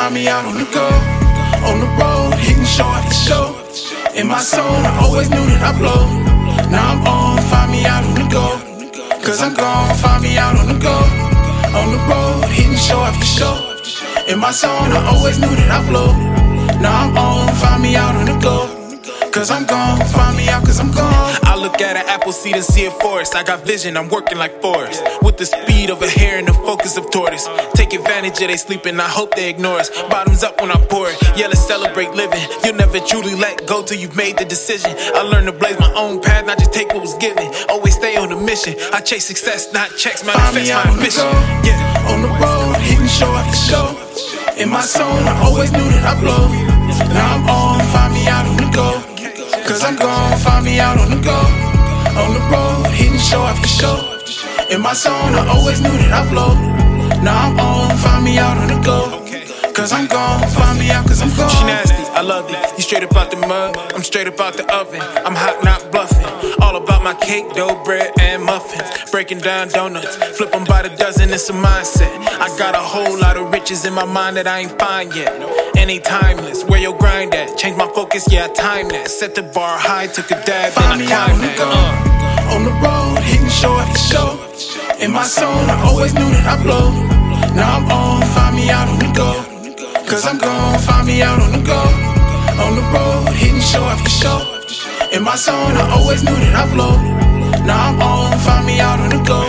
find me out on the go. On the road, hitting show after show. In my zone, I always knew that I blow. Now I'm on, find me out on the go. Cause I'm gone, find me out on the go. On the road, hitting show after show. In my zone, I always knew that I blow. Now I'm on, find me out on the go. Cause I'm gone, find me out, look at an apple seed and see a forest. I got vision, I'm working like Forrest. With the speed of a hare and the focus of tortoise. Take advantage of they sleeping, I hope they ignore us. Bottoms up when I pour it. Yeah, let's celebrate living. You'll never truly let go till you've made the decision. I learned to blaze my own path, not just take what was given. Always stay on the mission. I chase success, not checks, manifest my on the ambition. go. Yeah. On the road, hitting show after show. In my zone, I always knew that I blow. Now I'm on, find me out on the go. Cause I'm gone, find me out on the go. On the road, hitting show after show. In my zone, I always knew that I blow. Now I'm on, find me out on the go. Cause I'm gone, find me out, cause I'm gone. She nasty, I love it. You straight up out the mud, I'm straight up out the oven. I'm hot, not bluffing. All about my cake, dough, bread, and muffins. Breaking down donuts, flip 'em by the dozen, it's a mindset. I got a whole lot of riches in my mind that I ain't find yet. They timeless, where your grind at? Change my focus, yeah, time that. Set the bar high, took a dab, then Find I me out on climbed the that. go. Uh. On the road, hitting show after show. In my zone, I always knew that I blow. Now I'm on, find me out on the go. Cause I'm gone, find me out on the go. On the road, hitting show after show. In my zone, I always knew that I blow. Now I'm on, find me out on the go.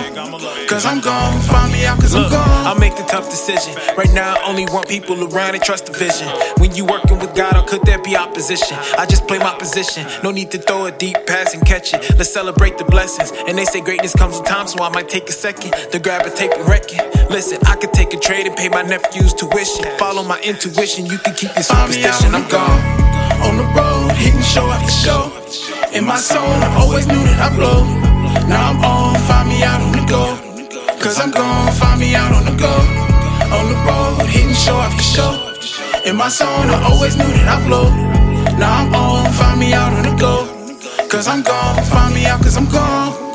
Cause I'm gone, find me out, cause I'm gone. I'll make the tough decision. Right now, I only want people around and trust the vision. When you working with God, or could there be opposition? I just play my position. No need to throw a deep pass and catch it. Let's celebrate the blessings. And they say greatness comes with time, so I might take a second to grab a tape and wreck it. Listen, I could take a trade and pay my nephew's tuition. Follow my intuition, you can keep your Find me out superstition. I'm gone. On the road, hitting show after show. In my zone, I always knew that I blow. Now I'm on, find me out on the go. Cause I'm gone, find me out on the go. On the road, hitting show after show. In my zone, I always knew that I blow. Now I'm on, find me out on the go. Cause I'm gone, find me out, cause I'm gone.